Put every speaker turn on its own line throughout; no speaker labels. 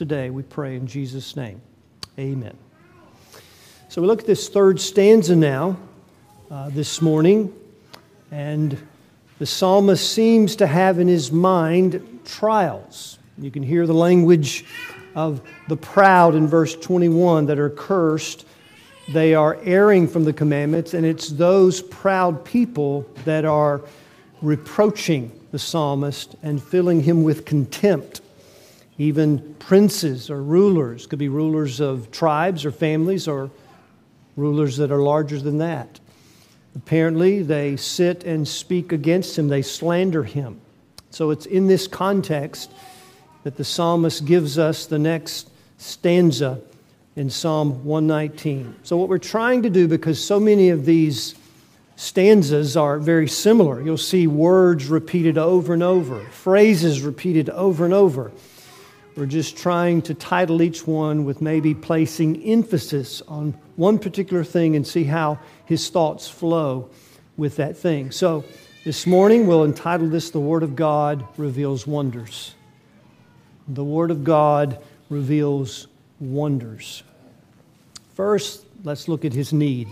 today, we pray in Jesus' name. Amen. So we look at this third stanza now uh, this morning, and the psalmist seems to have in his mind trials. You can hear the language of the proud in verse 21 that are cursed. They are erring from the commandments, and it's those proud people that are reproaching the psalmist and filling him with contempt. Even princes or rulers could be rulers of tribes or families or rulers that are larger than that. Apparently, they sit and speak against him, they slander him. So it's in this context that the psalmist gives us the next stanza in Psalm 119. So, what we're trying to do, because so many of these stanzas are very similar, you'll see words repeated over and over, phrases repeated over and over. We're just trying to title each one with maybe placing emphasis on one particular thing and see how his thoughts flow with that thing. So, this morning we'll entitle this The Word of God Reveals Wonders. The Word of God reveals wonders. First, let's look at his need.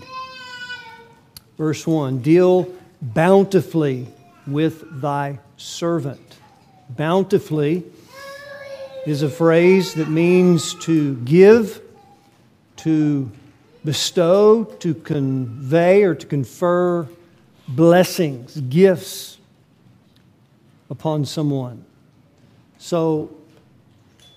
Verse 1 Deal bountifully with thy servant. Bountifully is a phrase that means to give, to bestow, to convey, or to confer blessings, gifts upon someone. So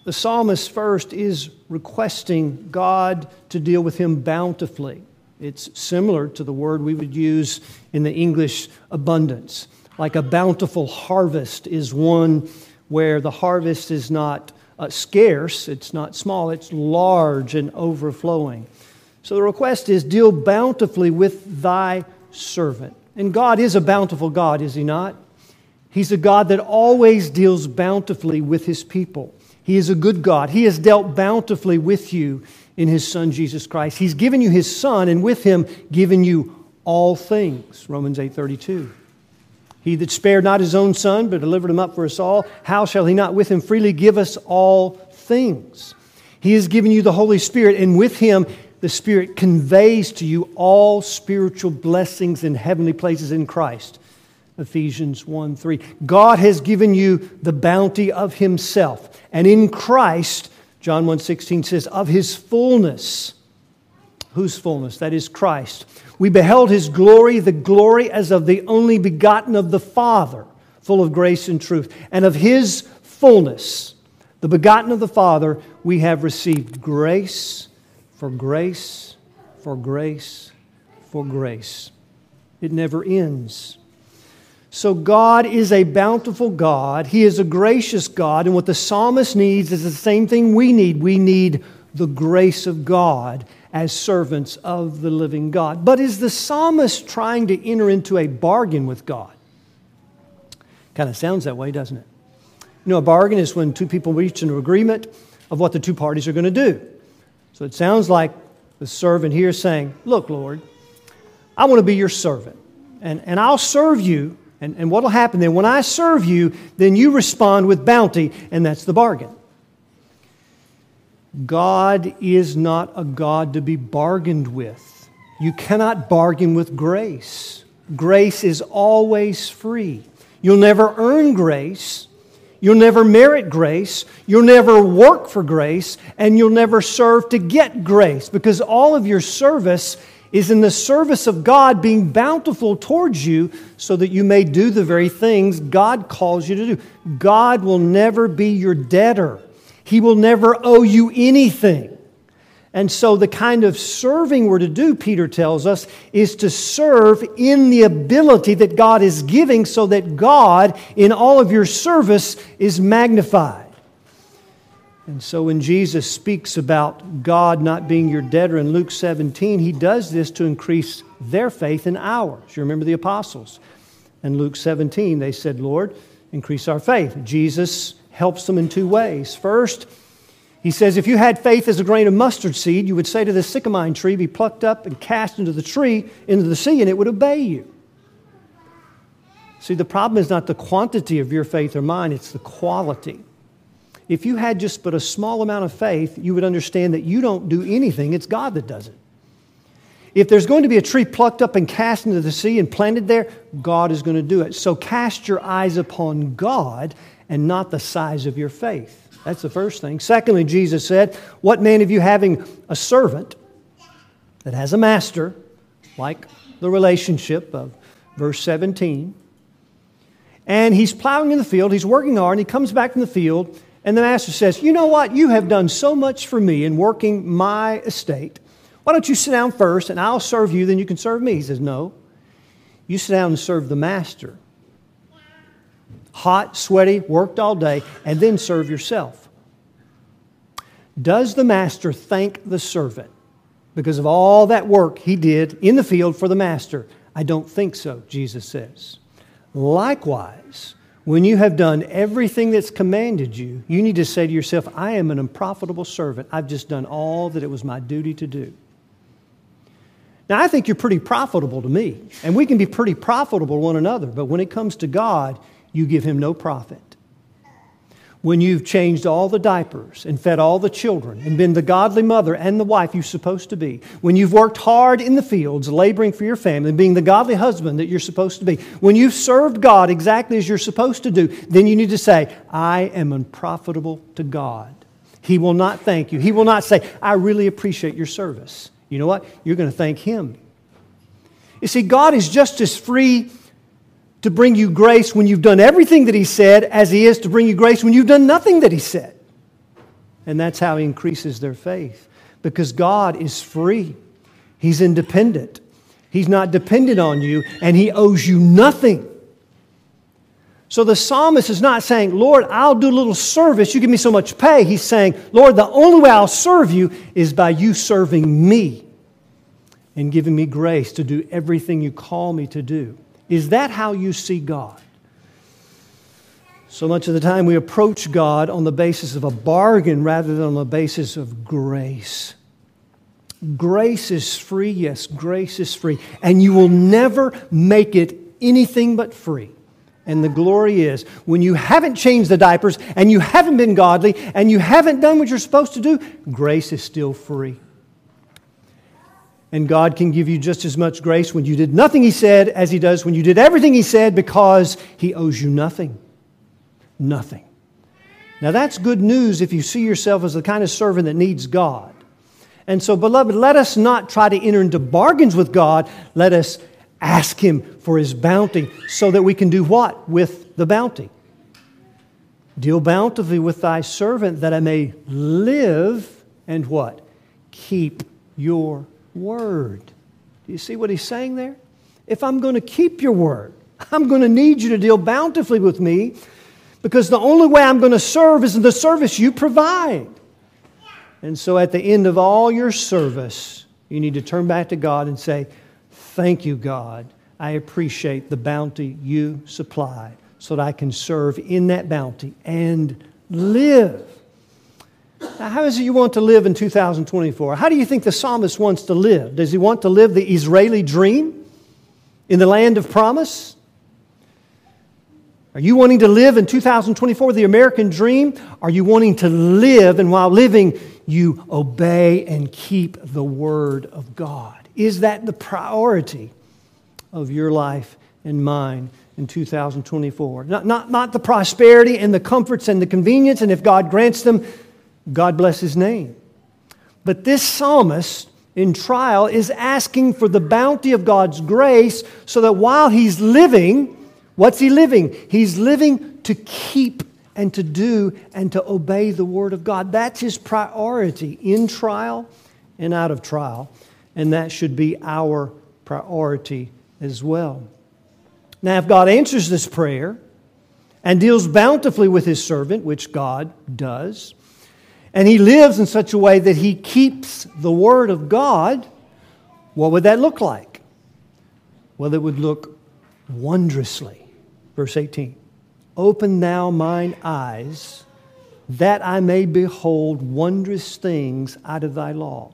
the psalmist first is requesting God to deal with him bountifully. It's similar to the word we would use in the English abundance. Like a bountiful harvest is one where the harvest is not uh, scarce, it's not small, it's large and overflowing. So the request is deal bountifully with thy servant. And God is a bountiful God, is he not? He's a God that always deals bountifully with his people. He is a good God. He has dealt bountifully with you in His Son, Jesus Christ. He's given you His Son, and with Him, given you all things. Romans 8 32. He that spared not his own son, but delivered him up for us all, how shall he not with him freely give us all things? He has given you the Holy Spirit, and with him, the Spirit conveys to you all spiritual blessings in heavenly places in Christ. Ephesians 1 3. God has given you the bounty of Himself. And in Christ, John 1 16 says, of His fullness. Whose fullness? That is Christ. We beheld His glory, the glory as of the only begotten of the Father, full of grace and truth. And of His fullness, the begotten of the Father, we have received grace for grace, for grace, for grace. It never ends. So, God is a bountiful God. He is a gracious God. And what the psalmist needs is the same thing we need. We need the grace of God as servants of the living God. But is the psalmist trying to enter into a bargain with God? Kind of sounds that way, doesn't it? You know, a bargain is when two people reach an agreement of what the two parties are going to do. So it sounds like the servant here saying, Look, Lord, I want to be your servant, and, and I'll serve you and, and what will happen then? When I serve you, then you respond with bounty, and that's the bargain. God is not a God to be bargained with. You cannot bargain with grace. Grace is always free. You'll never earn grace. You'll never merit grace. You'll never work for grace. And you'll never serve to get grace because all of your service is in the service of God being bountiful towards you so that you may do the very things God calls you to do. God will never be your debtor, He will never owe you anything. And so, the kind of serving we're to do, Peter tells us, is to serve in the ability that God is giving so that God, in all of your service, is magnified. And so when Jesus speaks about God not being your debtor in Luke 17, he does this to increase their faith in ours. You remember the apostles. In Luke 17, they said, Lord, increase our faith. Jesus helps them in two ways. First, he says, if you had faith as a grain of mustard seed, you would say to the sycamine tree, be plucked up and cast into the tree, into the sea, and it would obey you. See, the problem is not the quantity of your faith or mine, it's the quality. if you had just but a small amount of faith, you would understand that you don't do anything, it's God that does it. If there's going to be a tree plucked up and cast into the sea and planted there, God is going to do it. So cast your eyes upon God and not the size of your faith. That's the first thing. Secondly, Jesus said, What man of you having a servant that has a master, like the relationship of verse 17, and he's plowing in the field, he's working hard, and he comes back from the field, and the master says, You know what? You have done so much for me in working my estate. Why don't you sit down first and I'll serve you, then you can serve me? He says, No. You sit down and serve the master. Hot, sweaty, worked all day, and then serve yourself. Does the master thank the servant because of all that work he did in the field for the master? I don't think so, Jesus says. Likewise, when you have done everything that's commanded you, you need to say to yourself, I am an unprofitable servant. I've just done all that it was my duty to do. Now, I think you're pretty profitable to me, and we can be pretty profitable to one another, but when it comes to God, you give him no profit when you've changed all the diapers and fed all the children and been the godly mother and the wife you're supposed to be, when you've worked hard in the fields laboring for your family and being the godly husband that you're supposed to be, when you've served God exactly as you're supposed to do, then you need to say, I am unprofitable to God. He will not thank you. He will not say, I really appreciate your service. You know what? You're going to thank Him. You see, God is just as free to bring you grace when you've done everything that He said, as He is to bring you grace when you've done nothing that He said. And that's how He increases their faith. Because God is free, He's independent, He's not dependent on you, and He owes you nothing. So the psalmist is not saying, Lord, I'll do a little service, you give me so much pay. He's saying, Lord, the only way I'll serve you is by you serving me and giving me grace to do everything you call me to do. Is that how you see God? So much of the time we approach God on the basis of a bargain rather than on the basis of grace. Grace is free, yes, grace is free. And you will never make it anything but free. And the glory is when you haven't changed the diapers and you haven't been godly and you haven't done what you're supposed to do, grace is still free. And God can give you just as much grace when you did nothing He said as He does when you did everything He said because He owes you nothing. Nothing. Now, that's good news if you see yourself as the kind of servant that needs God. And so, beloved, let us not try to enter into bargains with God. Let us ask Him for His bounty so that we can do what with the bounty? Deal bountifully with thy servant that I may live and what? Keep your word. Do you see what he's saying there? If I'm going to keep your word, I'm going to need you to deal bountifully with me because the only way I'm going to serve is in the service you provide. And so at the end of all your service, you need to turn back to God and say, Thank you, God. I appreciate the bounty you supply so that I can serve in that bounty and live now, how is it you want to live in 2024? How do you think the psalmist wants to live? Does he want to live the Israeli dream in the land of promise? Are you wanting to live in 2024 the American dream? Are you wanting to live and while living, you obey and keep the Word of God? Is that the priority of your life and mine in 2024? Not, not, not the prosperity and the comforts and the convenience, and if God grants them, God bless his name. But this psalmist in trial is asking for the bounty of God's grace so that while he's living, what's he living? He's living to keep and to do and to obey the word of God. That's his priority in trial and out of trial. And that should be our priority as well. Now, if God answers this prayer and deals bountifully with his servant, which God does, and he lives in such a way that he keeps the Word of God, what would that look like? Well, it would look wondrously. Verse 18 Open thou mine eyes, that I may behold wondrous things out of thy law.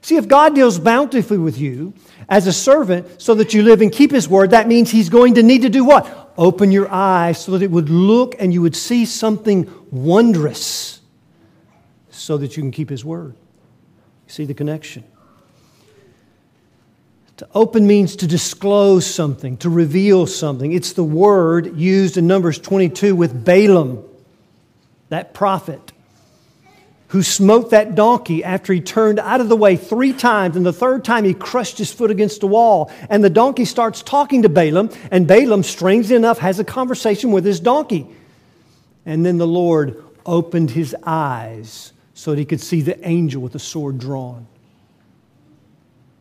See, if God deals bountifully with you as a servant so that you live and keep his word, that means he's going to need to do what? Open your eyes so that it would look and you would see something wondrous so that you can keep His word. You see the connection? To open means to disclose something, to reveal something. It's the word used in Numbers 22 with Balaam, that prophet who smote that donkey after he turned out of the way three times, and the third time he crushed his foot against a wall. And the donkey starts talking to Balaam, and Balaam, strangely enough, has a conversation with his donkey. And then the Lord opened his eyes so that he could see the angel with the sword drawn.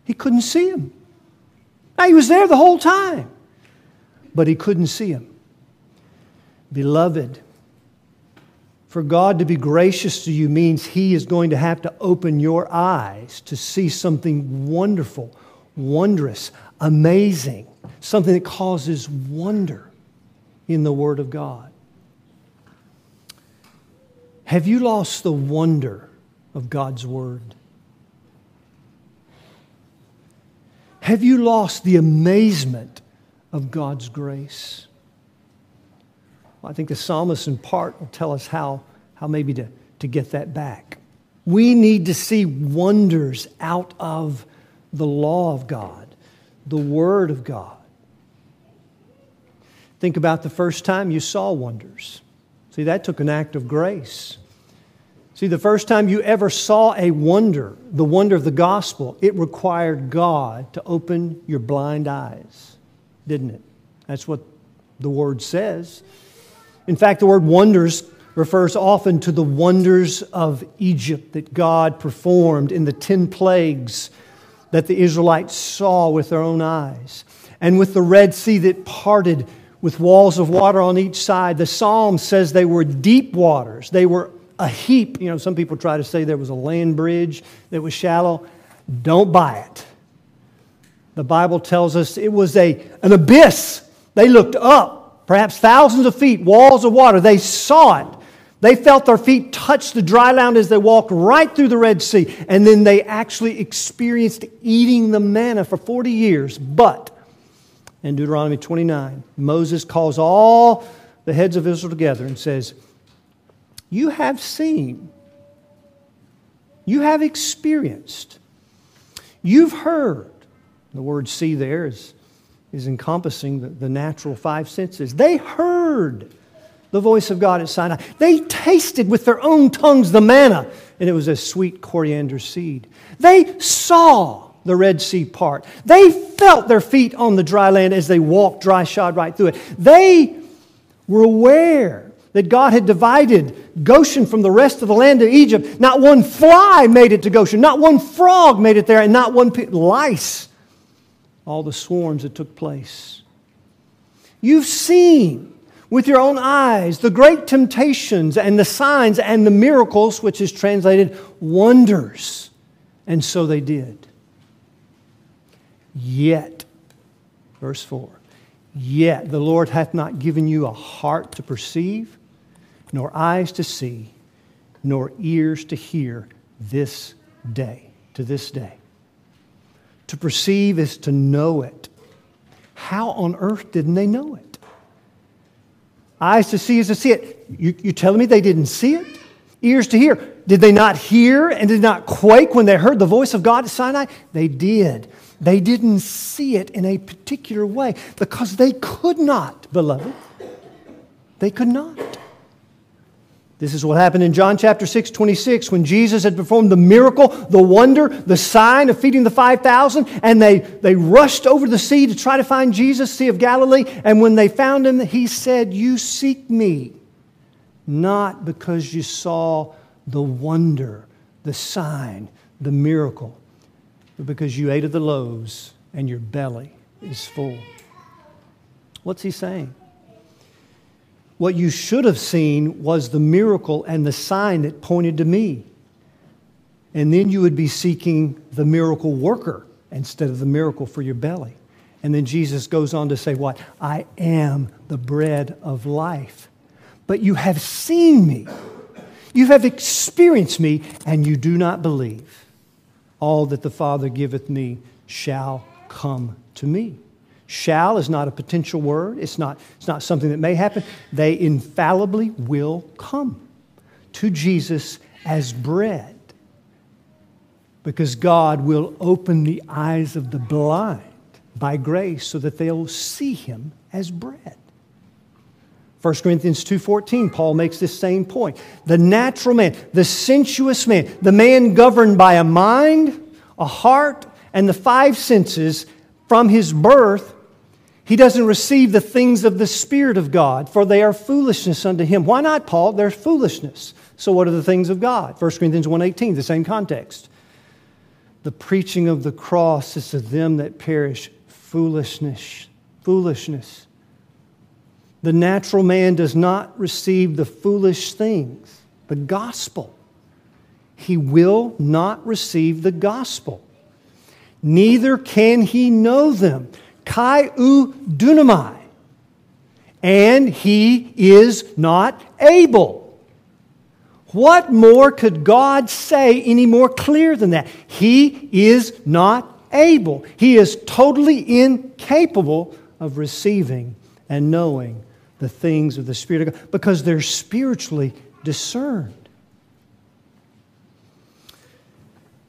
He couldn't see him. Now, he was there the whole time, but he couldn't see him. Beloved, for God to be gracious to you means He is going to have to open your eyes to see something wonderful, wondrous, amazing, something that causes wonder in the Word of God. Have you lost the wonder of God's Word? Have you lost the amazement of God's grace? Well, I think the psalmist, in part, will tell us how, how maybe to, to get that back. We need to see wonders out of the law of God, the Word of God. Think about the first time you saw wonders. See, that took an act of grace. See, the first time you ever saw a wonder, the wonder of the gospel, it required God to open your blind eyes, didn't it? That's what the word says. In fact, the word wonders refers often to the wonders of Egypt that God performed in the 10 plagues that the Israelites saw with their own eyes, and with the Red Sea that parted with walls of water on each side. The psalm says they were deep waters. They were a heap. You know, some people try to say there was a land bridge that was shallow. Don't buy it. The Bible tells us it was a, an abyss. They looked up, perhaps thousands of feet, walls of water. They saw it. They felt their feet touch the dry land as they walked right through the Red Sea. And then they actually experienced eating the manna for 40 years. But in Deuteronomy 29, Moses calls all the heads of Israel together and says, You have seen, you have experienced, you've heard. The word see there is, is encompassing the, the natural five senses. They heard the voice of God at Sinai. They tasted with their own tongues the manna, and it was a sweet coriander seed. They saw the Red Sea part. They felt their feet on the dry land as they walked dry shod right through it. They were aware that God had divided Goshen from the rest of the land of Egypt. Not one fly made it to Goshen, not one frog made it there, and not one lice. All the swarms that took place. You've seen with your own eyes the great temptations and the signs and the miracles, which is translated wonders. And so they did. Yet, verse 4, yet the Lord hath not given you a heart to perceive, nor eyes to see, nor ears to hear this day, to this day. To perceive is to know it. How on earth didn't they know it? Eyes to see is to see it. You, you telling me they didn't see it? Ears to hear. Did they not hear and did not quake when they heard the voice of God at Sinai? They did. They didn't see it in a particular way because they could not, beloved. They could not. This is what happened in John chapter 6, 26, when Jesus had performed the miracle, the wonder, the sign of feeding the 5,000, and they, they rushed over the sea to try to find Jesus, Sea of Galilee. And when they found him, he said, You seek me, not because you saw the wonder, the sign, the miracle, but because you ate of the loaves and your belly is full. What's he saying? What you should have seen was the miracle and the sign that pointed to me. And then you would be seeking the miracle worker instead of the miracle for your belly. And then Jesus goes on to say, What? I am the bread of life. But you have seen me, you have experienced me, and you do not believe. All that the Father giveth me shall come to me. Shall is not a potential word, it's not, it's not something that may happen. They infallibly will come to Jesus as bread. Because God will open the eyes of the blind by grace so that they'll see him as bread. 1 Corinthians 2:14 Paul makes this same point. The natural man, the sensuous man, the man governed by a mind, a heart, and the five senses from his birth, he doesn't receive the things of the spirit of God, for they are foolishness unto him. Why not, Paul? They're foolishness. So what are the things of God? 1 Corinthians 1:18, the same context. The preaching of the cross is to them that perish foolishness, foolishness the natural man does not receive the foolish things, the gospel. He will not receive the gospel. Neither can he know them. Kai u dunamai. And he is not able. What more could God say any more clear than that? He is not able. He is totally incapable of receiving and knowing the things of the Spirit of God because they're spiritually discerned.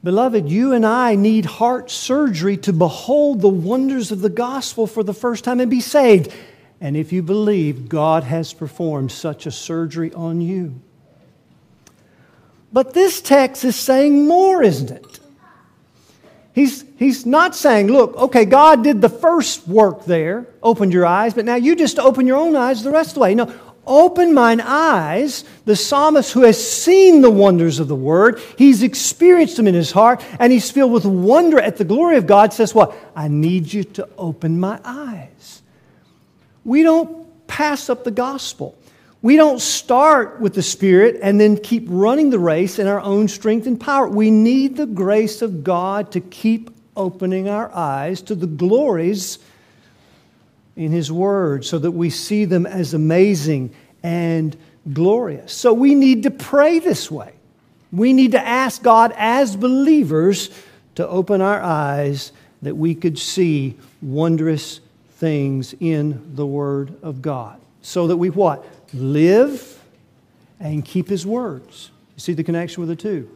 Beloved, you and I need heart surgery to behold the wonders of the gospel for the first time and be saved. And if you believe, God has performed such a surgery on you. But this text is saying more, isn't it? He's, he's not saying, look, okay, God did the first work there, opened your eyes, but now you just open your own eyes the rest of the way. No, open mine eyes. The psalmist who has seen the wonders of the word, he's experienced them in his heart, and he's filled with wonder at the glory of God, says, What? I need you to open my eyes. We don't pass up the gospel. We don't start with the Spirit and then keep running the race in our own strength and power. We need the grace of God to keep opening our eyes to the glories in His Word so that we see them as amazing and glorious. So we need to pray this way. We need to ask God as believers to open our eyes that we could see wondrous things in the Word of God. So that we what? Live and keep his words. You see the connection with the two.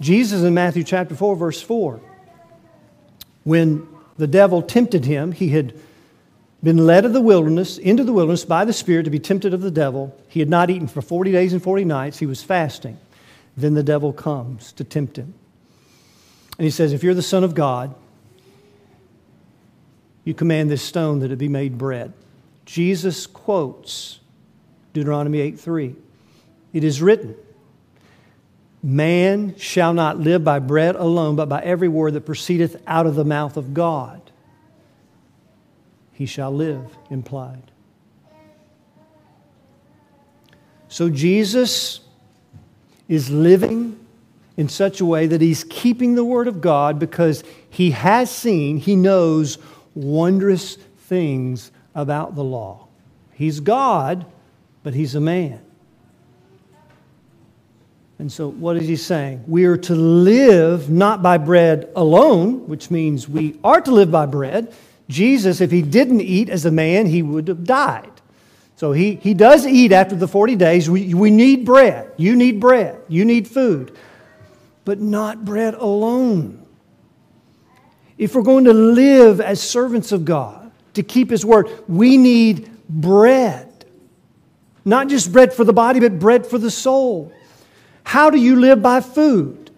Jesus in Matthew chapter 4, verse 4, when the devil tempted him, he had been led of the wilderness, into the wilderness by the Spirit to be tempted of the devil. He had not eaten for 40 days and 40 nights. He was fasting. Then the devil comes to tempt him. And he says, If you're the Son of God, you command this stone that it be made bread. Jesus quotes Deuteronomy 8 3. It is written, Man shall not live by bread alone, but by every word that proceedeth out of the mouth of God. He shall live, implied. So Jesus is living in such a way that he's keeping the Word of God because he has seen, he knows wondrous things about the law. He's God, but he's a man. And so, what is he saying? We are to live not by bread alone, which means we are to live by bread. Jesus, if he didn't eat as a man, he would have died. So, he, he does eat after the 40 days. We, we need bread. You need bread. You need food. But not bread alone. If we're going to live as servants of God, to keep his word, we need bread. Not just bread for the body, but bread for the soul. How do you live by food?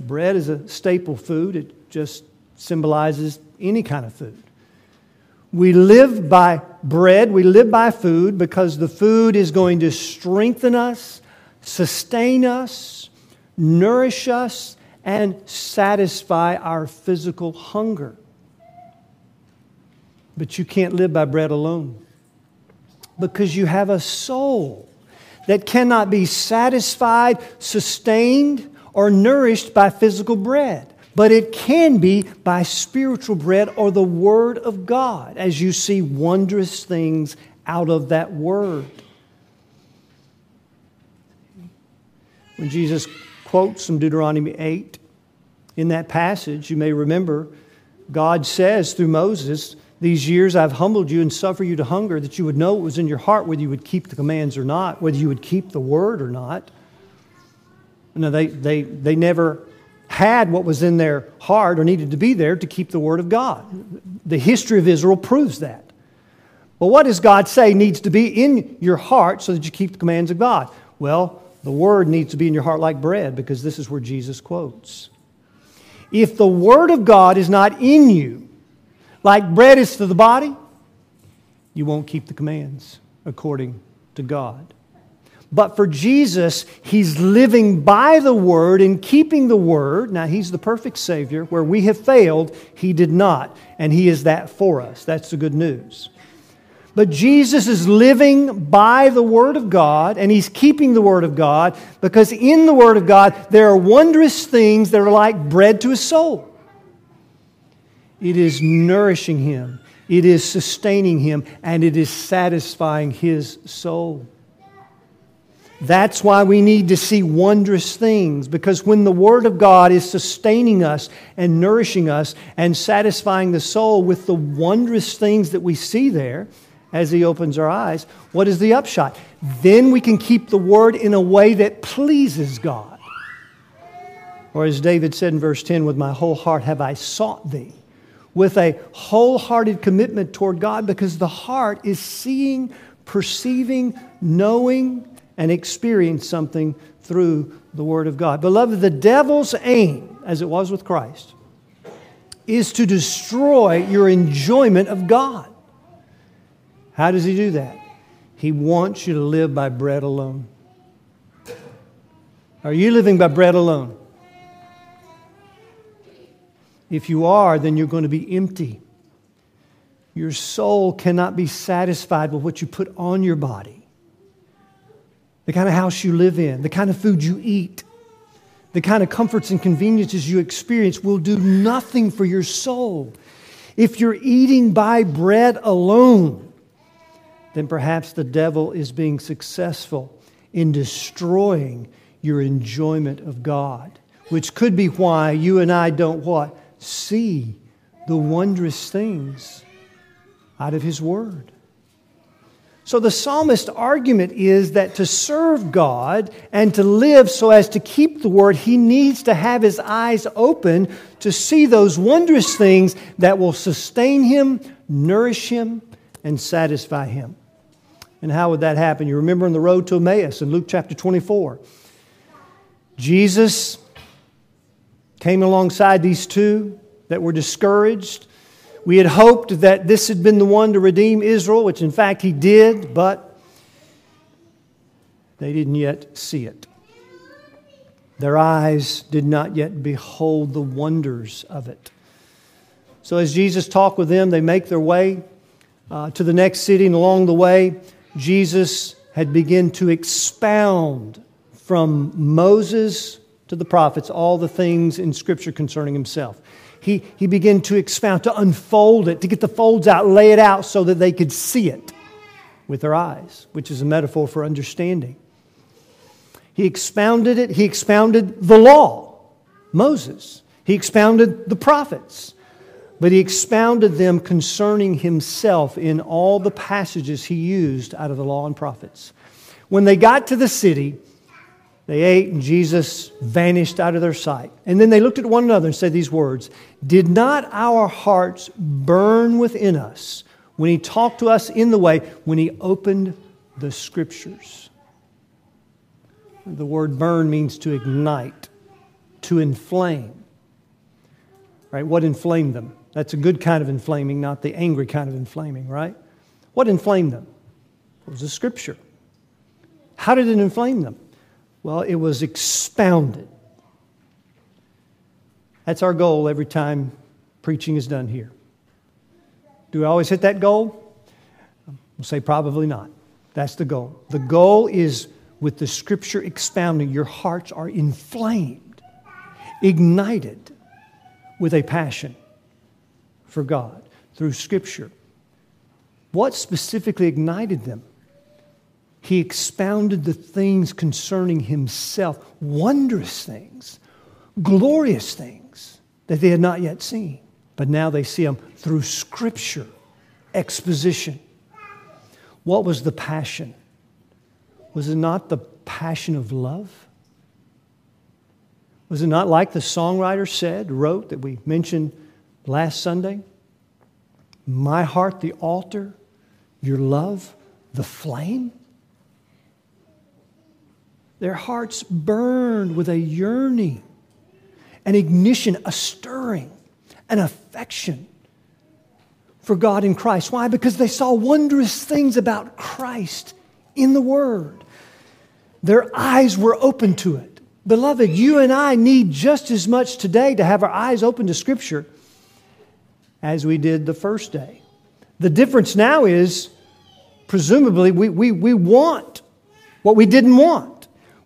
Bread is a staple food, it just symbolizes any kind of food. We live by bread, we live by food because the food is going to strengthen us, sustain us, nourish us, and satisfy our physical hunger. But you can't live by bread alone because you have a soul that cannot be satisfied, sustained, or nourished by physical bread. But it can be by spiritual bread or the Word of God as you see wondrous things out of that Word. When Jesus quotes from Deuteronomy 8, in that passage, you may remember, God says through Moses, these years I've humbled you and suffered you to hunger, that you would know what was in your heart, whether you would keep the commands or not, whether you would keep the word or not. No, they, they, they never had what was in their heart or needed to be there to keep the Word of God. The history of Israel proves that. But what does God say needs to be in your heart so that you keep the commands of God? Well, the Word needs to be in your heart like bread because this is where Jesus quotes. If the Word of God is not in you, like bread is to the body, you won't keep the commands according to God. But for Jesus, he's living by the word and keeping the word. Now, he's the perfect Savior. Where we have failed, he did not. And he is that for us. That's the good news. But Jesus is living by the Word of God and He's keeping the Word of God because in the Word of God there are wondrous things that are like bread to His soul. It is nourishing Him, it is sustaining Him, and it is satisfying His soul. That's why we need to see wondrous things, because when the Word of God is sustaining us and nourishing us and satisfying the soul with the wondrous things that we see there as He opens our eyes, what is the upshot? Then we can keep the Word in a way that pleases God. Or as David said in verse 10, with my whole heart have I sought Thee. With a wholehearted commitment toward God, because the heart is seeing, perceiving, knowing, and experiencing something through the Word of God. Beloved, the devil's aim, as it was with Christ, is to destroy your enjoyment of God. How does he do that? He wants you to live by bread alone. Are you living by bread alone? If you are, then you're going to be empty. Your soul cannot be satisfied with what you put on your body the kind of house you live in, the kind of food you eat, the kind of comforts and conveniences you experience will do nothing for your soul. If you're eating by bread alone, then perhaps the devil is being successful in destroying your enjoyment of God, which could be why you and I don't what? See the wondrous things out of his word. So the psalmist's argument is that to serve God and to live so as to keep the word, he needs to have his eyes open to see those wondrous things that will sustain him, nourish him, and satisfy him. And how would that happen? You remember in the road to Emmaus in Luke chapter 24. Jesus came alongside these two that were discouraged we had hoped that this had been the one to redeem Israel, which in fact he did, but they didn't yet see it. Their eyes did not yet behold the wonders of it. So, as Jesus talked with them, they make their way uh, to the next city, and along the way, Jesus had begun to expound from Moses to the prophets all the things in Scripture concerning himself he, he began to expound, to unfold it, to get the folds out, lay it out so that they could see it with their eyes, which is a metaphor for understanding. He expounded it, he expounded the law, Moses. He expounded the prophets, but he expounded them concerning himself in all the passages he used out of the law and prophets. When they got to the city, they ate, and Jesus vanished out of their sight. And then they looked at one another and said these words Did not our hearts burn within us when he talked to us in the way, when he opened the scriptures? The word burn means to ignite, to inflame. Right? What inflamed them? That's a good kind of inflaming, not the angry kind of inflaming, right? What inflamed them? It was the scripture. How did it inflame them? Well, it was expounded. That's our goal every time preaching is done here. Do we always hit that goal? We'll say probably not. That's the goal. The goal is with the scripture expounding, your hearts are inflamed, ignited with a passion for God through scripture. What specifically ignited them? He expounded the things concerning himself, wondrous things, glorious things that they had not yet seen. But now they see them through scripture, exposition. What was the passion? Was it not the passion of love? Was it not like the songwriter said, wrote, that we mentioned last Sunday? My heart, the altar, your love, the flame? Their hearts burned with a yearning, an ignition, a stirring, an affection for God in Christ. Why? Because they saw wondrous things about Christ in the Word. Their eyes were open to it. Beloved, you and I need just as much today to have our eyes open to Scripture as we did the first day. The difference now is, presumably, we, we, we want what we didn't want.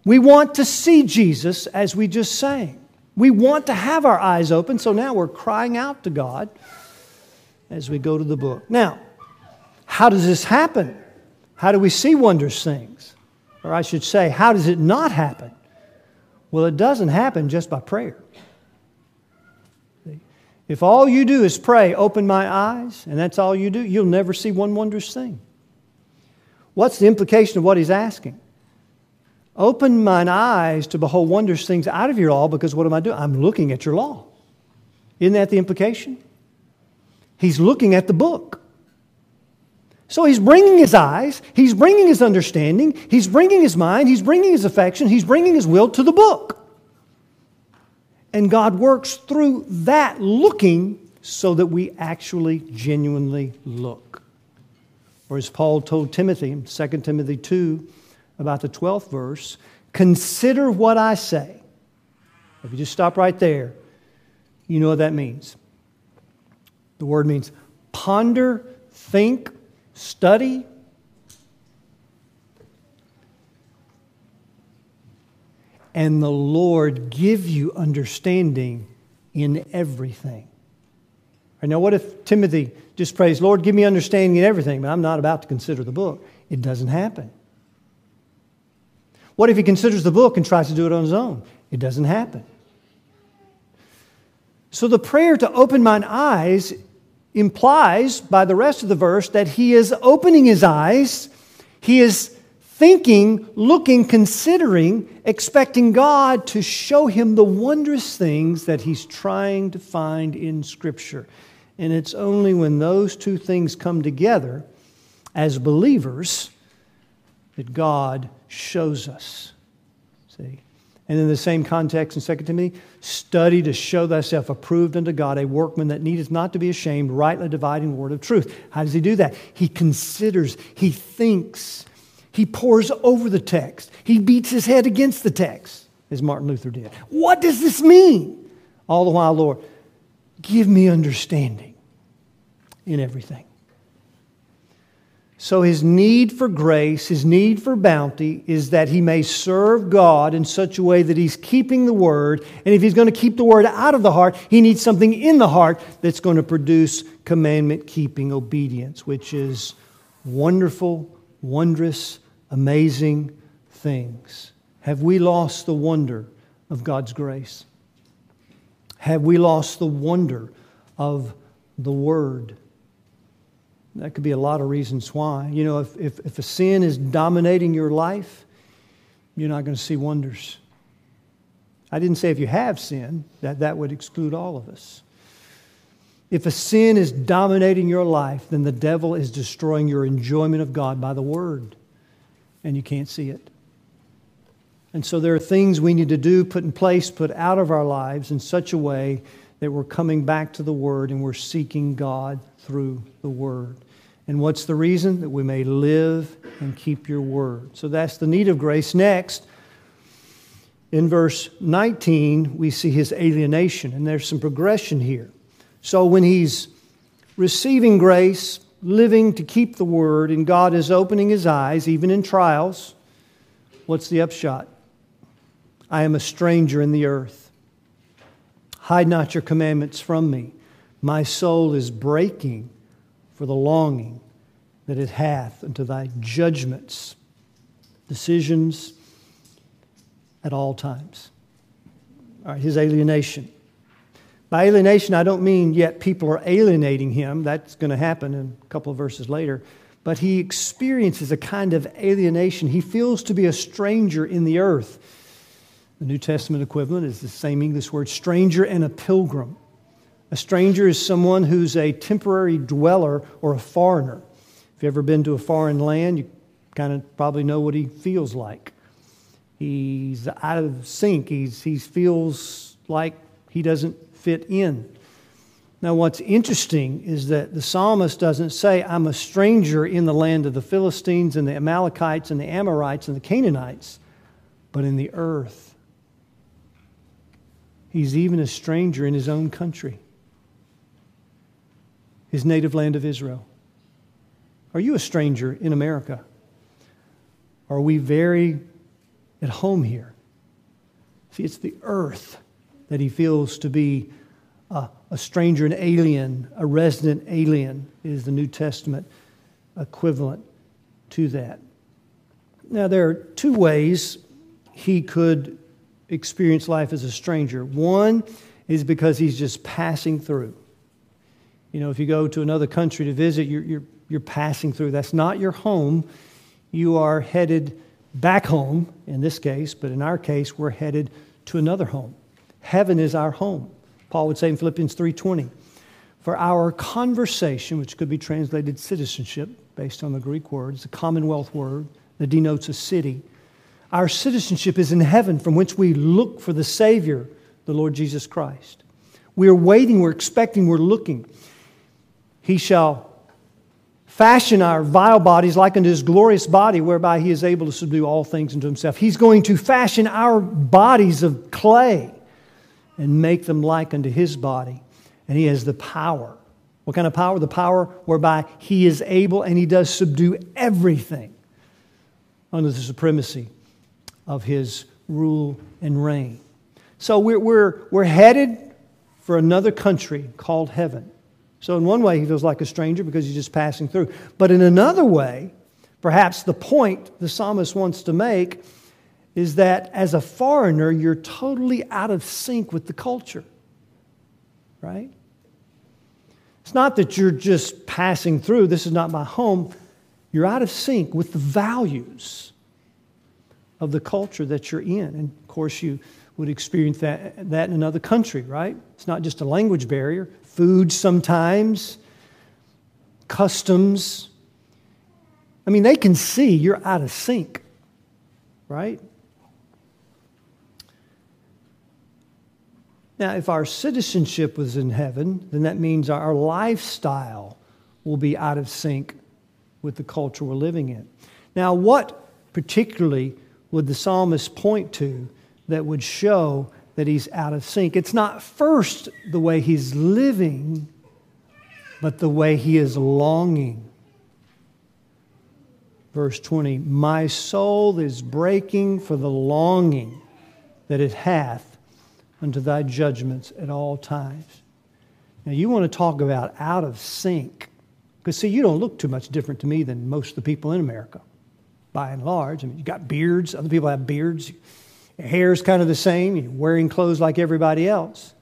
We want to see Jesus as we just sang. We want to have our eyes open, so now we're crying out to God as we go to the book. Now, how does this happen? How do we see wondrous things? Or I should say, how does it not happen? Well, it doesn't happen just by prayer. If all you do is pray, open my eyes, and that's all you do, you'll never see one wondrous thing. What's the implication of what he's asking? Open mine eyes to behold wondrous things out of your law, because what am I doing? I'm looking at your law. Isn't that the implication? He's looking at the book. So he's bringing his eyes, he's bringing his understanding, he's bringing his mind, he's bringing his affection, he's bringing his will to the book. And God works through that looking so that we actually genuinely look. Or as Paul told Timothy in 2 Timothy 2, about the 12th verse, consider what I say. If you just stop right there, you know what that means. The word means ponder, think, study. And the Lord give you understanding in everything. I now, what if Timothy just prays, Lord, give me understanding in everything, but I'm not about to consider the book? It doesn't happen. What if he considers the book and tries to do it on his own? It doesn't happen. So the prayer to open mine eyes implies by the rest of the verse that he is opening his eyes, he is thinking, looking, considering, expecting God to show him the wondrous things that he's trying to find in Scripture. And it's only when those two things come together as believers that God shows us. See? And in the same context in 2 Timothy, study to show thyself approved unto God, a workman that needeth not to be ashamed, rightly dividing the word of truth. How does he do that? He considers, he thinks, he pores over the text, he beats his head against the text, as Martin Luther did. What does this mean? All the while, Lord, give me understanding in everything. So, his need for grace, his need for bounty, is that he may serve God in such a way that he's keeping the word. And if he's going to keep the word out of the heart, he needs something in the heart that's going to produce commandment keeping obedience, which is wonderful, wondrous, amazing things. Have we lost the wonder of God's grace? Have we lost the wonder of the word? That could be a lot of reasons why. You know, if, if, if a sin is dominating your life, you're not going to see wonders. I didn't say if you have sin, that, that would exclude all of us. If a sin is dominating your life, then the devil is destroying your enjoyment of God by the word, and you can't see it. And so there are things we need to do, put in place, put out of our lives in such a way that we're coming back to the word and we're seeking God through the word. And what's the reason? That we may live and keep your word. So that's the need of grace. Next, in verse 19, we see his alienation, and there's some progression here. So when he's receiving grace, living to keep the word, and God is opening his eyes, even in trials, what's the upshot? I am a stranger in the earth. Hide not your commandments from me. My soul is breaking for the longing that it hath unto thy judgments, decisions at all times. All right, his alienation. By alienation, I don't mean yet people are alienating him. That's going to happen in a couple of verses later. But he experiences a kind of alienation. He feels to be a stranger in the earth. The New Testament equivalent is the same English word stranger and a pilgrim. A stranger is someone who's a temporary dweller or a foreigner. If you've ever been to a foreign land, you kind of probably know what he feels like. He's out of sync. He's, he feels like he doesn't fit in. Now, what's interesting is that the psalmist doesn't say, I'm a stranger in the land of the Philistines and the Amalekites and the Amorites and the Canaanites, but in the earth. He's even a stranger in his own country, his native land of Israel. Are you a stranger in America? Are we very at home here? See, it's the earth that he feels to be a, a stranger, an alien, a resident alien is the New Testament equivalent to that. Now, there are two ways he could experience life as a stranger. One is because he's just passing through. You know, if you go to another country to visit, you're, you're, you're passing through. That's not your home. You are headed back home in this case, but in our case, we're headed to another home. Heaven is our home. Paul would say in Philippians 3:20, "For our conversation, which could be translated citizenship based on the Greek word, it's a commonwealth word that denotes a city. Our citizenship is in heaven from which we look for the Savior, the Lord Jesus Christ. We are waiting, we're expecting, we're looking. He shall fashion our vile bodies like unto his glorious body, whereby he is able to subdue all things unto himself. He's going to fashion our bodies of clay and make them like unto his body. And he has the power. What kind of power? The power whereby he is able and he does subdue everything under the supremacy of his rule and reign. So we're, we're, we're headed for another country called heaven. So, in one way, he feels like a stranger because he's just passing through. But in another way, perhaps the point the psalmist wants to make is that as a foreigner, you're totally out of sync with the culture, right? It's not that you're just passing through, this is not my home. You're out of sync with the values of the culture that you're in. And of course, you would experience that, that in another country, right? It's not just a language barrier, food sometimes, customs. I mean, they can see you're out of sync, right? Now, if our citizenship was in heaven, then that means our lifestyle will be out of sync with the culture we're living in. Now, what particularly would the psalmist point to that would show that he's out of sync? It's not first the way he's living, but the way he is longing. Verse 20 My soul is breaking for the longing that it hath unto thy judgments at all times. Now, you want to talk about out of sync. Because, see, you don't look too much different to me than most of the people in America, by and large. I mean, you got beards, other people have beards. Your hair's kind of the same, you're wearing clothes like everybody else.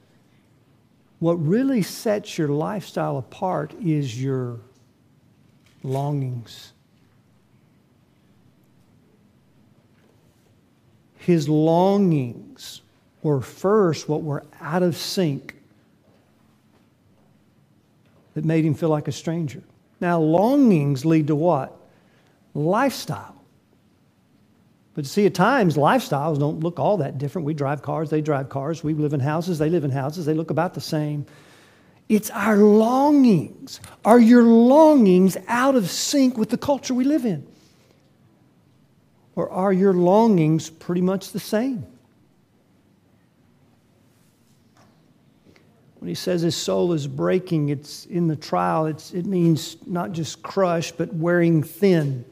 What really sets your lifestyle apart is your longings. His longings were first what were out of sync that made him feel like a stranger. Now, longings lead to what? Lifestyle. But see, at times, lifestyles don't look all that different. We drive cars, they drive cars. We live in houses, they live in houses. They look about the same. It's our longings. Are your longings out of sync with the culture we live in? Or are your longings pretty much the same? When he says his soul is breaking, it's in the trial, it's, it means not just crushed, but wearing thin.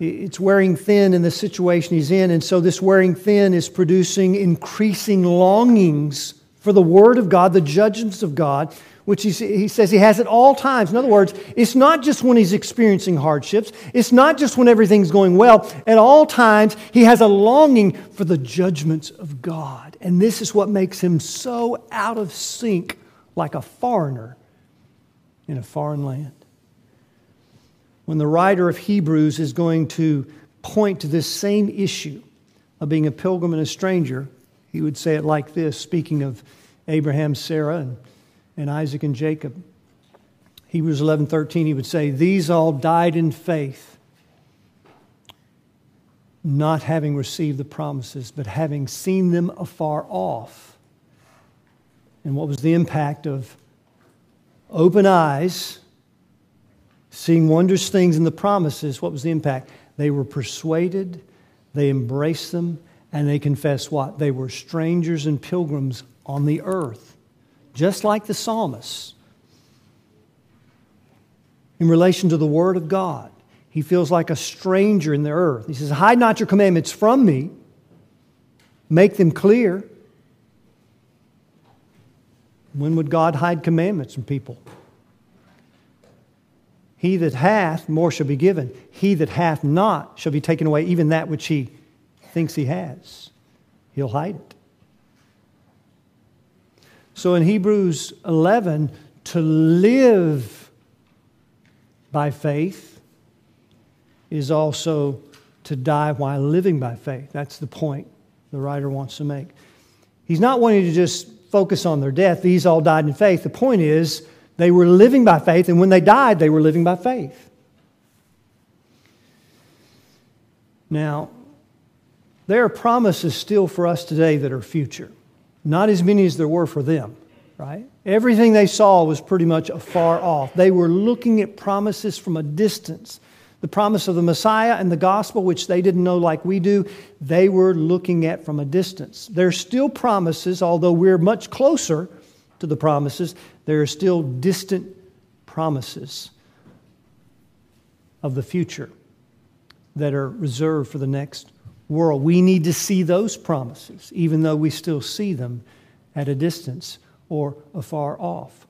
It's wearing thin in the situation he's in. And so this wearing thin is producing increasing longings for the Word of God, the judgments of God, which he, he says he has at all times. In other words, it's not just when he's experiencing hardships, it's not just when everything's going well. At all times, he has a longing for the judgments of God. And this is what makes him so out of sync, like a foreigner in a foreign land. When the writer of Hebrews is going to point to this same issue, of being a pilgrim and a stranger, he would say it like this, speaking of Abraham, Sarah, and, and Isaac and Jacob. Hebrews 11 13, he would say, These all died in faith, not having received the promises, but having seen them afar off. And what was the impact of open eyes, seeing wondrous things in the promises? What was the impact? They were persuaded, they embraced them, and they confessed what? They were strangers and pilgrims on the earth, just like the psalmist in relation to the Word of God. He feels like a stranger in the earth. He says, Hide not your commandments from me, make them clear. When would God hide commandments from people? He that hath, more shall be given. He that hath not shall be taken away, even that which he thinks he has. He'll hide it. So in Hebrews 11, to live by faith is also to die while living by faith. That's the point the writer wants to make. He's not wanting to just focus on their death. These all died in faith. The point is, they were living by faith, and when they died, they were living by faith. Now, there are promises still for us today that are future. Not as many as there were for them, right? Everything they saw was pretty much afar off. They were looking at promises from a distance. The promise of the Messiah and the gospel, which they didn't know like we do, they were looking at from a distance. There are still promises, although we're much closer to the promises, there are still distant promises of the future that are reserved for the next world. We need to see those promises, even though we still see them at a distance or afar off.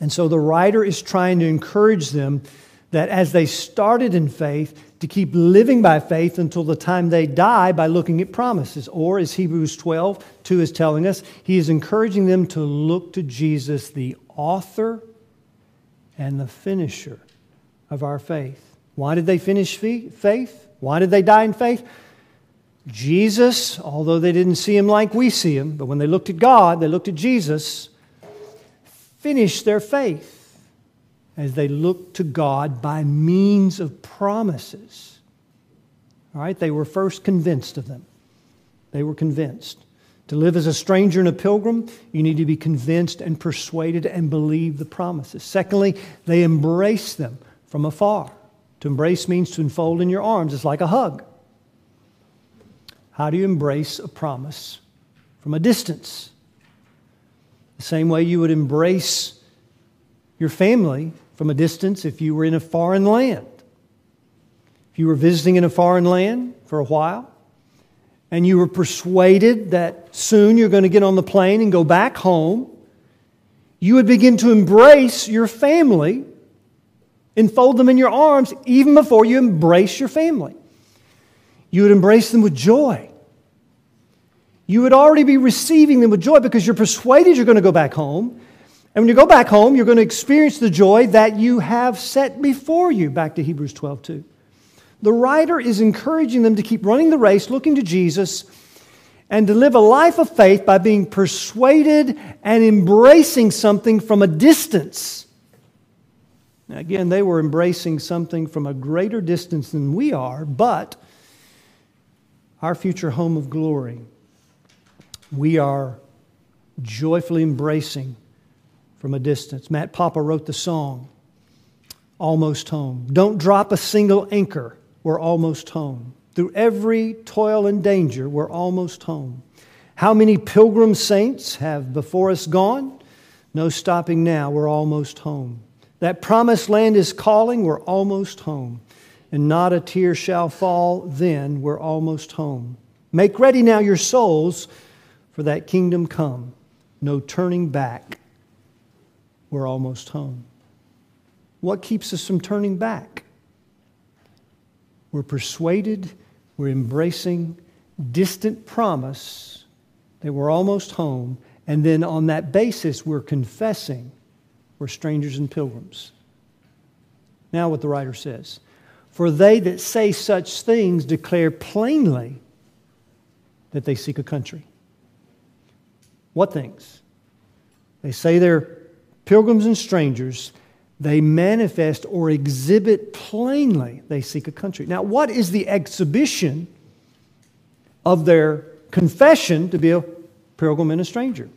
And so the writer is trying to encourage them that as they started in faith, to keep living by faith until the time they die by looking at promises. Or, as Hebrews 12, 2 is telling us, he is encouraging them to look to Jesus, the author and the finisher of our faith. Why did they finish faith? Why did they die in faith? Jesus, although they didn't see him like we see him, but when they looked at God, they looked at Jesus, finished their faith as they looked to God by means of promises. All right, they were first convinced of them. They were convinced. To live as a stranger and a pilgrim, you need to be convinced and persuaded and believe the promises. Secondly, they embrace them from afar. To embrace means to enfold in your arms, it's like a hug. How do you embrace a promise from a distance? The same way you would embrace your family from a distance if you were in a foreign land. If you were visiting in a foreign land for a while, and you were persuaded that soon you're going to get on the plane and go back home, you would begin to embrace your family, enfold them in your arms, even before you embrace your family. You would embrace them with joy. You would already be receiving them with joy because you're persuaded you're going to go back home. And when you go back home, you're going to experience the joy that you have set before you. Back to Hebrews 12, 2. The writer is encouraging them to keep running the race, looking to Jesus, and to live a life of faith by being persuaded and embracing something from a distance. Now, again, they were embracing something from a greater distance than we are, but our future home of glory, we are joyfully embracing from a distance. Matt Papa wrote the song, Almost Home. Don't drop a single anchor, we're almost home. Through every toil and danger, we're almost home. How many pilgrim saints have before us gone? No stopping now, we're almost home. That promised land is calling, we're almost home and not a tear shall fall then. We're almost home. Make ready now your souls for that kingdom come. No turning back. We're almost home. What keeps us from turning back? We're persuaded, we're embracing distant promise that we're almost home, and then on that basis, we're confessing we're strangers and pilgrims. Now, what the writer says for they that say such things declare plainly that they seek a country. What things? They say they're pilgrims and strangers. They manifest or exhibit plainly they seek a country. Now, what is the exhibition of their confession to be a pilgrim and a stranger?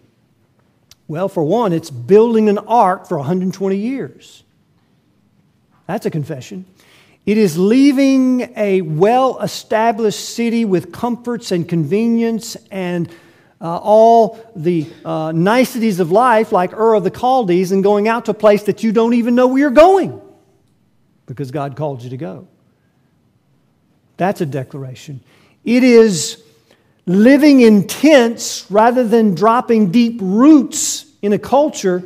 Well, for one, it's building an ark for 120 years. That's a confession. It is leaving a well established city with comforts and convenience and uh, all the uh, niceties of life, like Ur of the Chaldees, and going out to a place that you don't even know where you're going because God called you to go. That's a declaration. It is living in tents rather than dropping deep roots in a culture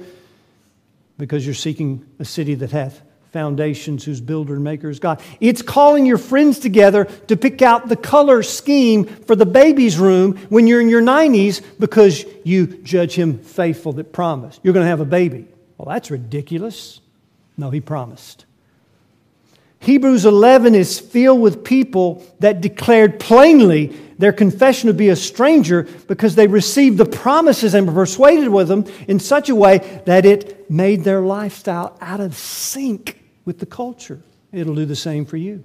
because you're seeking a city that hath foundations whose builder and maker is God. It's calling your friends together to pick out the color scheme for the baby's room when you're in your 90s because you judge him faithful that promised. You're going to have a baby. Well, that's ridiculous. No, he promised. Hebrews 11 is filled with people that declared plainly their confession to be a stranger because they received the promises and were persuaded with them in such a way that it made their lifestyle out of sync with the culture. It'll do the same for you.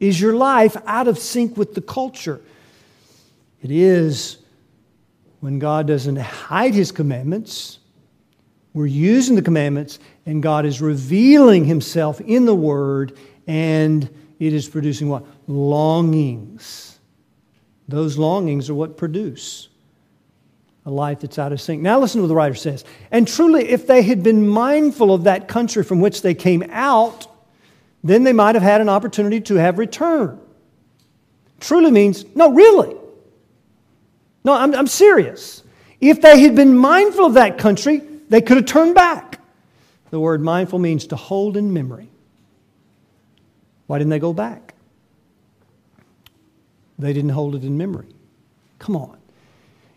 Is your life out of sync with the culture? It is when God doesn't hide his commandments. We're using the commandments, and God is revealing himself in the word, and it is producing what? Longings. Those longings are what produce a life that's out of sync. Now, listen to what the writer says. And truly, if they had been mindful of that country from which they came out, then they might have had an opportunity to have returned. Truly means, no, really. No, I'm, I'm serious. If they had been mindful of that country, they could have turned back. The word mindful means to hold in memory. Why didn't they go back? They didn't hold it in memory. Come on.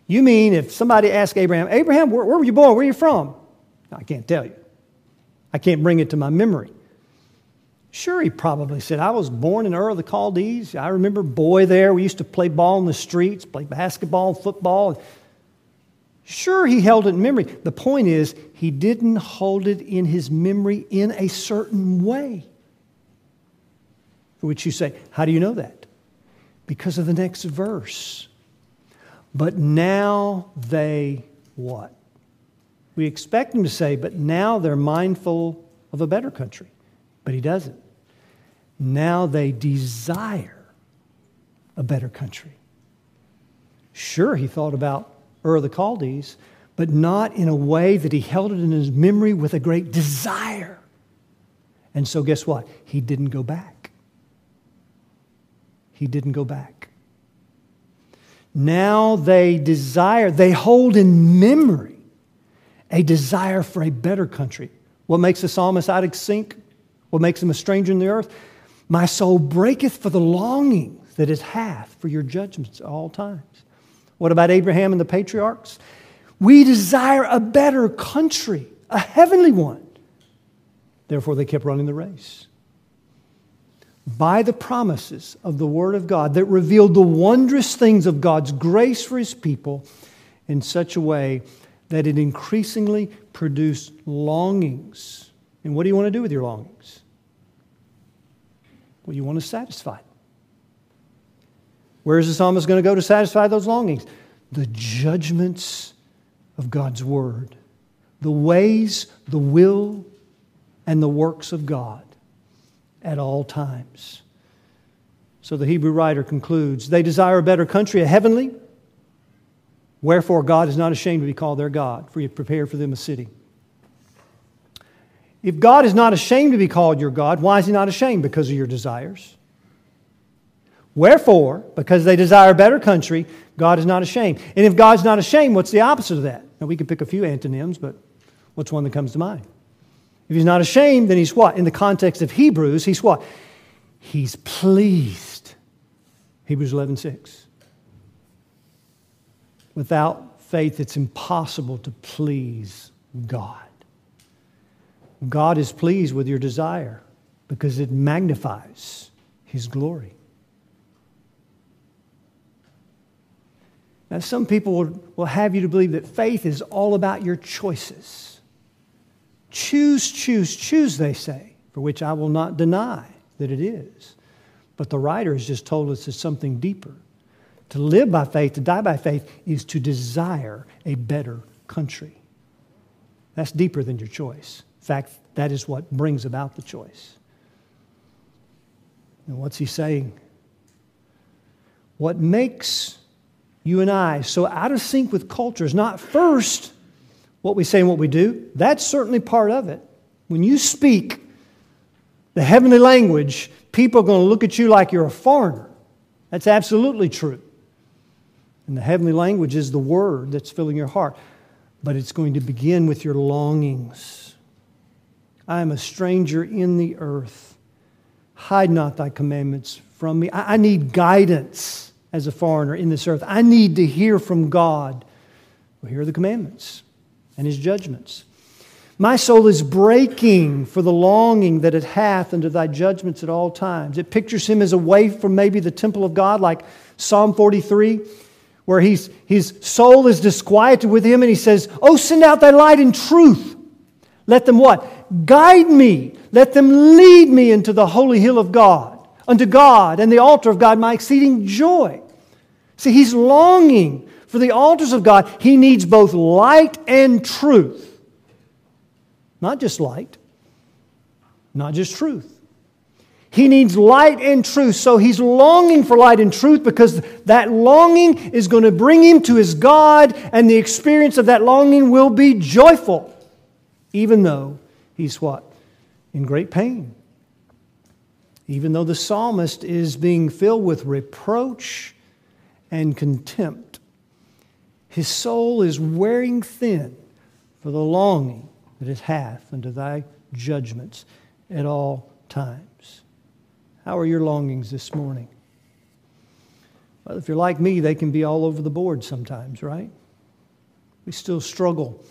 You mean if somebody asked Abraham, Abraham, where, where were you born? Where are you from? I can't tell you. I can't bring it to my memory. Sure, he probably said, I was born in Ur of the Chaldees. I remember boy there. We used to play ball in the streets, play basketball, football. Sure, he held it in memory. The point is, he didn't hold it in his memory in a certain way. For which you say, How do you know that? Because of the next verse. But now they what? We expect him to say, but now they're mindful of a better country. But he doesn't. Now they desire a better country. Sure, he thought about Ur of the Chaldees, but not in a way that he held it in his memory with a great desire. And so, guess what? He didn't go back. He didn't go back. Now they desire, they hold in memory a desire for a better country. What makes the psalmist of sync? What makes him a stranger in the earth? My soul breaketh for the longing that it hath for your judgments at all times. What about Abraham and the patriarchs? We desire a better country, a heavenly one. Therefore, they kept running the race by the promises of the Word of God that revealed the wondrous things of God's grace for His people in such a way that it increasingly produced longings. And what do you want to do with your longings? Well, you want to satisfy Where is the psalmist going to go to satisfy those longings? The judgments of God's Word, the ways, the will, and the works of God at all times. So the Hebrew writer concludes they desire a better country, a heavenly. Wherefore, God is not ashamed to be called their God, for he prepared for them a city. If God is not ashamed to be called your God, why is he not ashamed? Because of your desires. Wherefore, because they desire a better country, God is not ashamed. And if God's not ashamed, what's the opposite of that? Now, we could pick a few antonyms, but what's one that comes to mind? If he's not ashamed, then he's what? In the context of Hebrews, he's what? He's pleased. Hebrews 11 6. Without faith, it's impossible to please God. God is pleased with your desire because it magnifies his glory. Now, some people will, will have you to believe that faith is all about your choices. Choose, choose, choose, they say, for which I will not deny that it is. But the writer has just told us it's something deeper. To live by faith, to die by faith, is to desire a better country. That's deeper than your choice. In fact, that is what brings about the choice. And what's he saying? What makes you and I so out of sync with culture is not first what we say and what we do. That's certainly part of it. When you speak the heavenly language, people are going to look at you like you're a foreigner. That's absolutely true. And the heavenly language is the word that's filling your heart. But it's going to begin with your longings. I am a stranger in the earth. Hide not thy commandments from me. I, need guidance as a foreigner in this earth. I need to hear from God. Well, here are the commandments and his judgments. My soul is breaking for the longing that it hath unto thy judgments at all times. It pictures him as away from maybe the temple of God, like Psalm 43, where he's, his soul is disquieted with him, and he says, Oh, send out thy light and truth. Let them what? Guide me. Let them lead me into the holy hill of God, unto God and the altar of God, my exceeding joy. See, he's longing for the altars of God. He needs both light and truth. Not just light, not just truth. He needs light and truth. So he's longing for light and truth because that longing is going to bring him to his God, and the experience of that longing will be joyful, even though he's what? In great pain. Even though the psalmist is being filled with reproach and contempt, his soul is wearing thin for the longing that it hath unto thy judgments at all times. How are your longings this morning? Well, if you're like me, they can be all over the board sometimes, right? We still struggle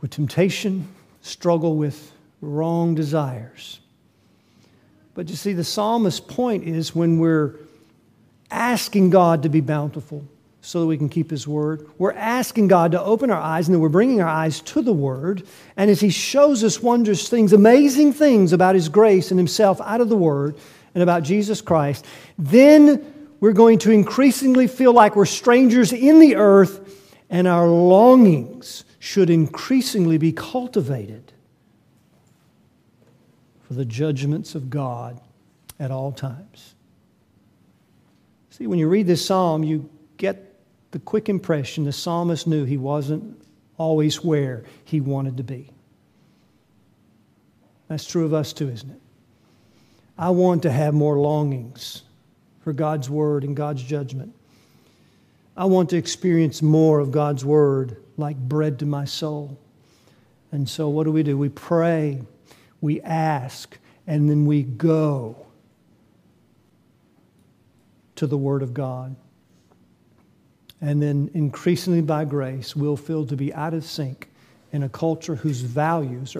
with temptation, struggle with wrong desires. But you see, the psalmist's point is when we're asking God to be bountiful, so that we can keep His Word. We're asking God to open our eyes, and then we're bringing our eyes to the Word. And as He shows us wondrous things, amazing things about His grace and Himself out of the Word and about Jesus Christ, then we're going to increasingly feel like we're strangers in the earth, and our longings should increasingly be cultivated for the judgments of God at all times. See, when you read this psalm, you get the quick impression the psalmist knew he wasn't always where he wanted to be. That's true of us too, isn't it? I want to have more longings for God's word and God's judgment. I want to experience more of God's word like bread to my soul. And so, what do we do? We pray, we ask, and then we go to the Word of God and then increasingly by grace, we'll feel to be out of sync in a culture whose values